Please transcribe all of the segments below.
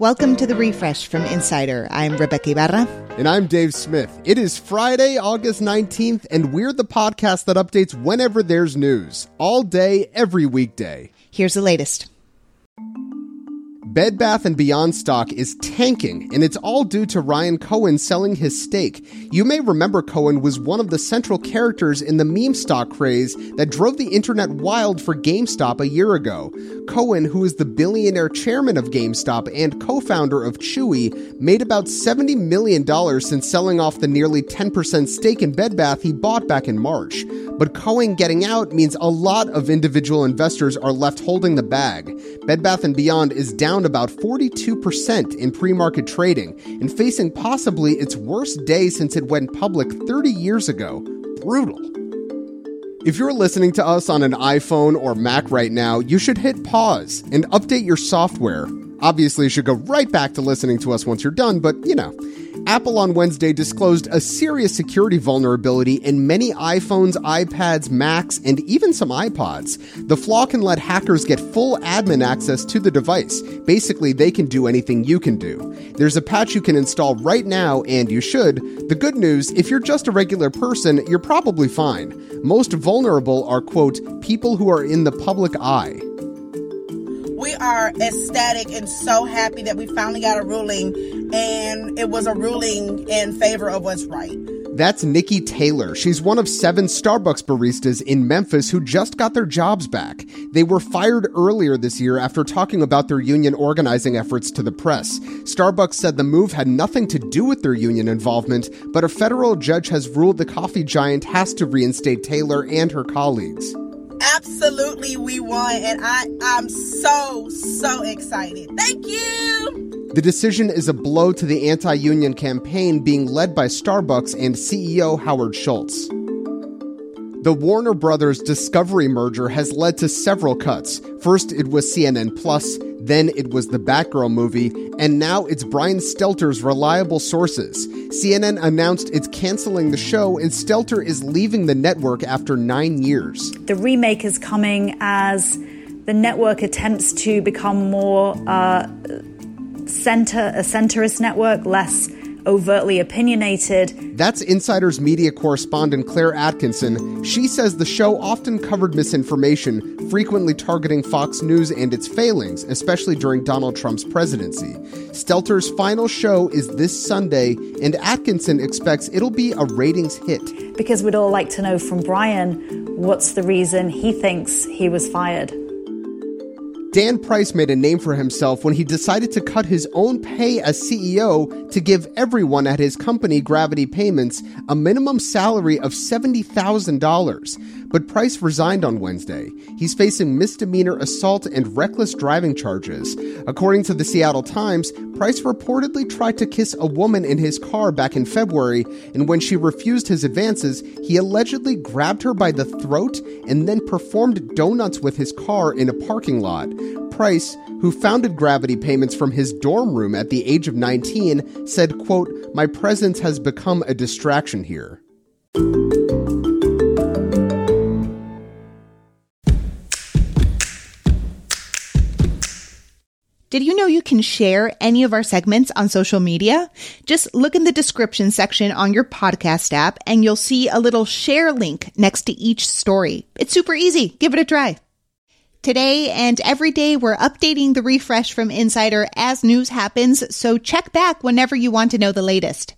Welcome to the refresh from Insider. I'm Rebeca Ibarra. And I'm Dave Smith. It is Friday, August 19th, and we're the podcast that updates whenever there's news, all day, every weekday. Here's the latest. Bed Bath & Beyond stock is tanking, and it's all due to Ryan Cohen selling his stake. You may remember Cohen was one of the central characters in the meme stock craze that drove the internet wild for GameStop a year ago. Cohen, who is the billionaire chairman of GameStop and co-founder of Chewy, made about $70 million since selling off the nearly 10% stake in Bed Bath he bought back in March. But Cohen getting out means a lot of individual investors are left holding the bag. Bed Bath & Beyond is down about 42% in pre-market trading and facing possibly its worst day since it went public 30 years ago. Brutal. If you're listening to us on an iPhone or Mac right now, you should hit pause and update your software. Obviously, you should go right back to listening to us once you're done, but you know. Apple on Wednesday disclosed a serious security vulnerability in many iPhones, iPads, Macs, and even some iPods. The flaw can let hackers get full admin access to the device. Basically, they can do anything you can do. There's a patch you can install right now, and you should. The good news if you're just a regular person, you're probably fine. Most vulnerable are, quote, people who are in the public eye we are ecstatic and so happy that we finally got a ruling and it was a ruling in favor of what's right. That's Nikki Taylor. She's one of seven Starbucks baristas in Memphis who just got their jobs back. They were fired earlier this year after talking about their union organizing efforts to the press. Starbucks said the move had nothing to do with their union involvement, but a federal judge has ruled the coffee giant has to reinstate Taylor and her colleagues absolutely we won and I I'm so so excited. Thank you. The decision is a blow to the anti-union campaign being led by Starbucks and CEO Howard Schultz. The Warner Brothers Discovery merger has led to several cuts. First, it was CNN Plus, then it was the Batgirl movie, and now it's Brian Stelter's reliable sources. CNN announced it's canceling the show, and Stelter is leaving the network after nine years. The remake is coming as the network attempts to become more uh, center a centrist network, less overtly opinionated. That's Insider's media correspondent Claire Atkinson. She says the show often covered misinformation, frequently targeting Fox News and its failings, especially during Donald Trump's presidency. Stelter's final show is this Sunday, and Atkinson expects it'll be a ratings hit. Because we'd all like to know from Brian what's the reason he thinks he was fired. Dan Price made a name for himself when he decided to cut his own pay as CEO to give everyone at his company, Gravity Payments, a minimum salary of $70,000. But Price resigned on Wednesday. He's facing misdemeanor assault and reckless driving charges. According to the Seattle Times, Price reportedly tried to kiss a woman in his car back in February, and when she refused his advances, he allegedly grabbed her by the throat and then performed donuts with his car in a parking lot. Price, who founded Gravity Payments from his dorm room at the age of 19, said, quote, "My presence has become a distraction here." Did you know you can share any of our segments on social media? Just look in the description section on your podcast app and you'll see a little share link next to each story. It's super easy. Give it a try. Today and every day, we're updating the refresh from Insider as news happens, so check back whenever you want to know the latest.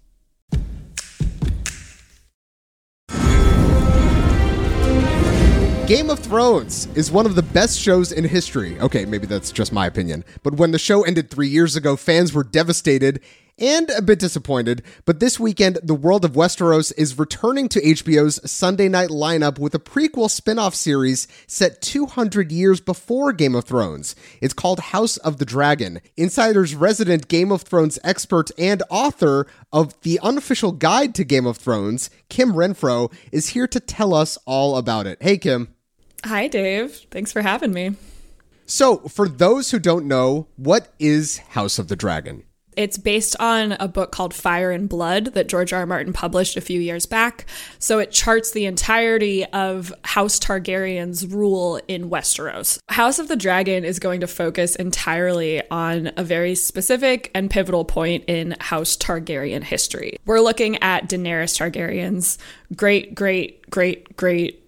Game of Thrones is one of the best shows in history. Okay, maybe that's just my opinion. But when the show ended three years ago, fans were devastated and a bit disappointed. But this weekend, The World of Westeros is returning to HBO's Sunday night lineup with a prequel spin off series set 200 years before Game of Thrones. It's called House of the Dragon. Insider's resident Game of Thrones expert and author of the unofficial guide to Game of Thrones, Kim Renfro, is here to tell us all about it. Hey, Kim. Hi, Dave. Thanks for having me. So, for those who don't know, what is House of the Dragon? It's based on a book called Fire and Blood that George R. R. Martin published a few years back. So it charts the entirety of House Targaryen's rule in Westeros. House of the Dragon is going to focus entirely on a very specific and pivotal point in House Targaryen history. We're looking at Daenerys Targaryen's great, great, great, great,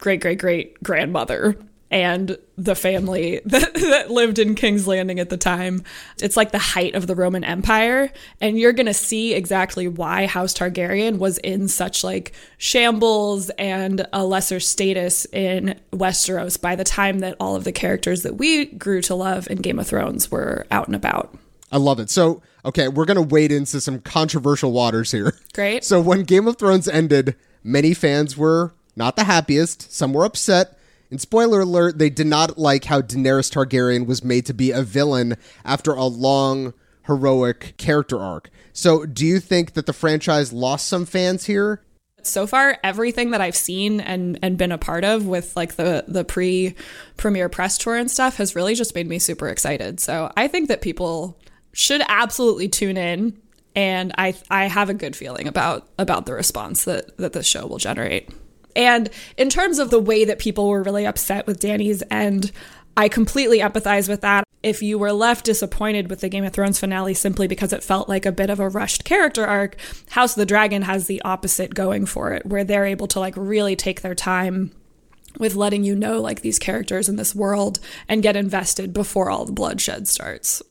great, great, great grandmother and the family that, that, lived in King's Landing at the time. It's like the height of the Roman Empire. And you're going to see exactly why House Targaryen was in such like shambles and a lesser status in Westeros by the time that all of the characters that we grew to love in Game of Thrones were out and about. I love it. So, okay, we're going to wade into some controversial waters here. Great. So, when Game of Thrones ended, many fans were not the happiest. Some were upset. And spoiler alert, they did not like how Daenerys Targaryen was made to be a villain after a long, heroic character arc. So, do you think that the franchise lost some fans here? So far, everything that I've seen and and been a part of with like the the pre premiere press tour and stuff has really just made me super excited. So I think that people should absolutely tune in, and I I have a good feeling about about the response that that the show will generate. And in terms of the way that people were really upset with Dany's end, I completely empathize with that. If you were left disappointed with the Game of Thrones finale simply because it felt like a bit of a rushed character arc, House of the Dragon has the opposite going for it, where they're able to like really take their time with letting you know like these characters in this world and get invested before all the bloodshed starts.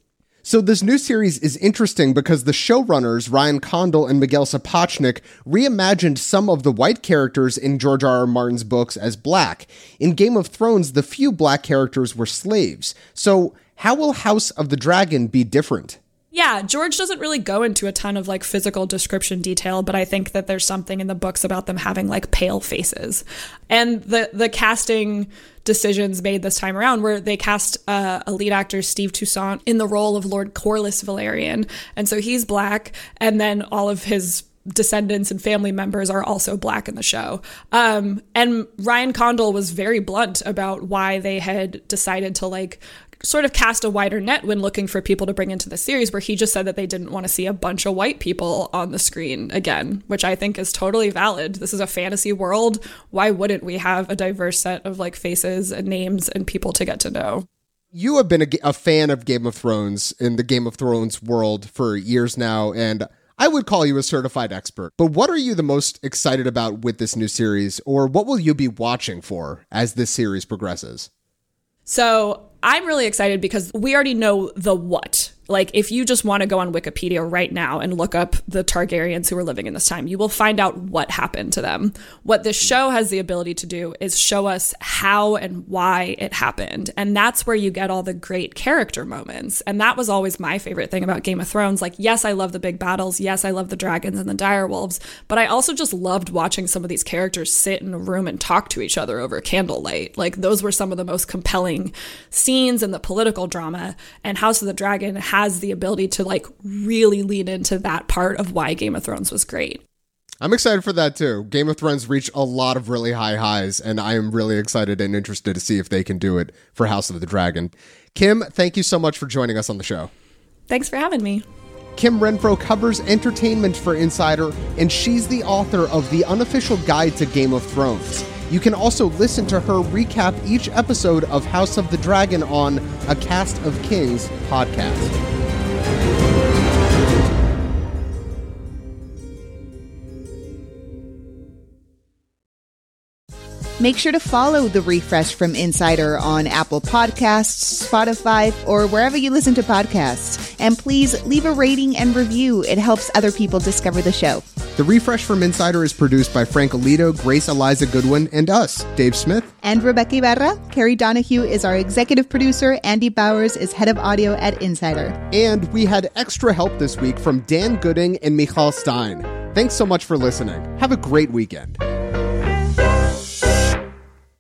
So this new series is interesting because the showrunners, Ryan Condal and Miguel Sapochnik, reimagined some of the white characters in George R. R. Martin's books as black. In Game of Thrones, the few black characters were slaves. So how will House of the Dragon be different? Yeah, George doesn't really go into a ton of like physical description detail, but I think that there's something in the books about them having like pale faces. And the the casting decisions made this time around where they cast uh, a lead actor Steve Toussaint in the role of Lord Corlys Velaryon. And so he's black and then all of his descendants and family members are also black in the show. Um, and Ryan Condal was very blunt about why they had decided to like sort of cast a wider net when looking for people to bring into the series, where he just said that they didn't want to see a bunch of white people on the screen again, which I think is totally valid. This is a fantasy world. Why wouldn't we have a diverse set of like faces and names and people to get to know? You have been a, a fan of Game of Thrones in the Game of Thrones world for years now, and I would call you a certified expert. But what are you the most excited about with this new series, or what will you be watching for as this series progresses? So I'm really excited because we already know the what. Like, if you just want to go on Wikipedia right now and look up the Targaryens who were living in this time, you will find out what happened to them. What this show has the ability to do is show us how and why it happened. And that's where you get all the great character moments. And that was always my favorite thing about Game of Thrones. Like, yes, I love the big battles. Yes, I love the dragons and the direwolves. But I also just loved watching some of these characters sit in a room and talk to each other over candlelight. Like, those were some of the most compelling scenes in the political drama. And House of the Dragon has the ability to like really lean into that part of why Game of Thrones was great. I'm excited for that too. Game of Thrones reached a lot of really high highs, and I am really excited and interested to see if they can do it for House of the Dragon. Kim, thank you so much for joining us on the show. Thanks for having me. Kim Renfro covers entertainment for Insider, and she's the author of The Unofficial Guide to Game of Thrones. You can also listen to her recap each episode of House of the Dragon on a Cast of Kings podcast. Make sure to follow the refresh from Insider on Apple Podcasts, Spotify, or wherever you listen to podcasts. And please leave a rating and review. It helps other people discover the show. The refresh from Insider is produced by Frank Alito, Grace Eliza Goodwin, and us, Dave Smith. And Rebeca Ibarra. Carrie Donahue is our executive producer. Andy Bowers is head of audio at Insider. And we had extra help this week from Dan Gooding and Michal Stein. Thanks so much for listening. Have a great weekend.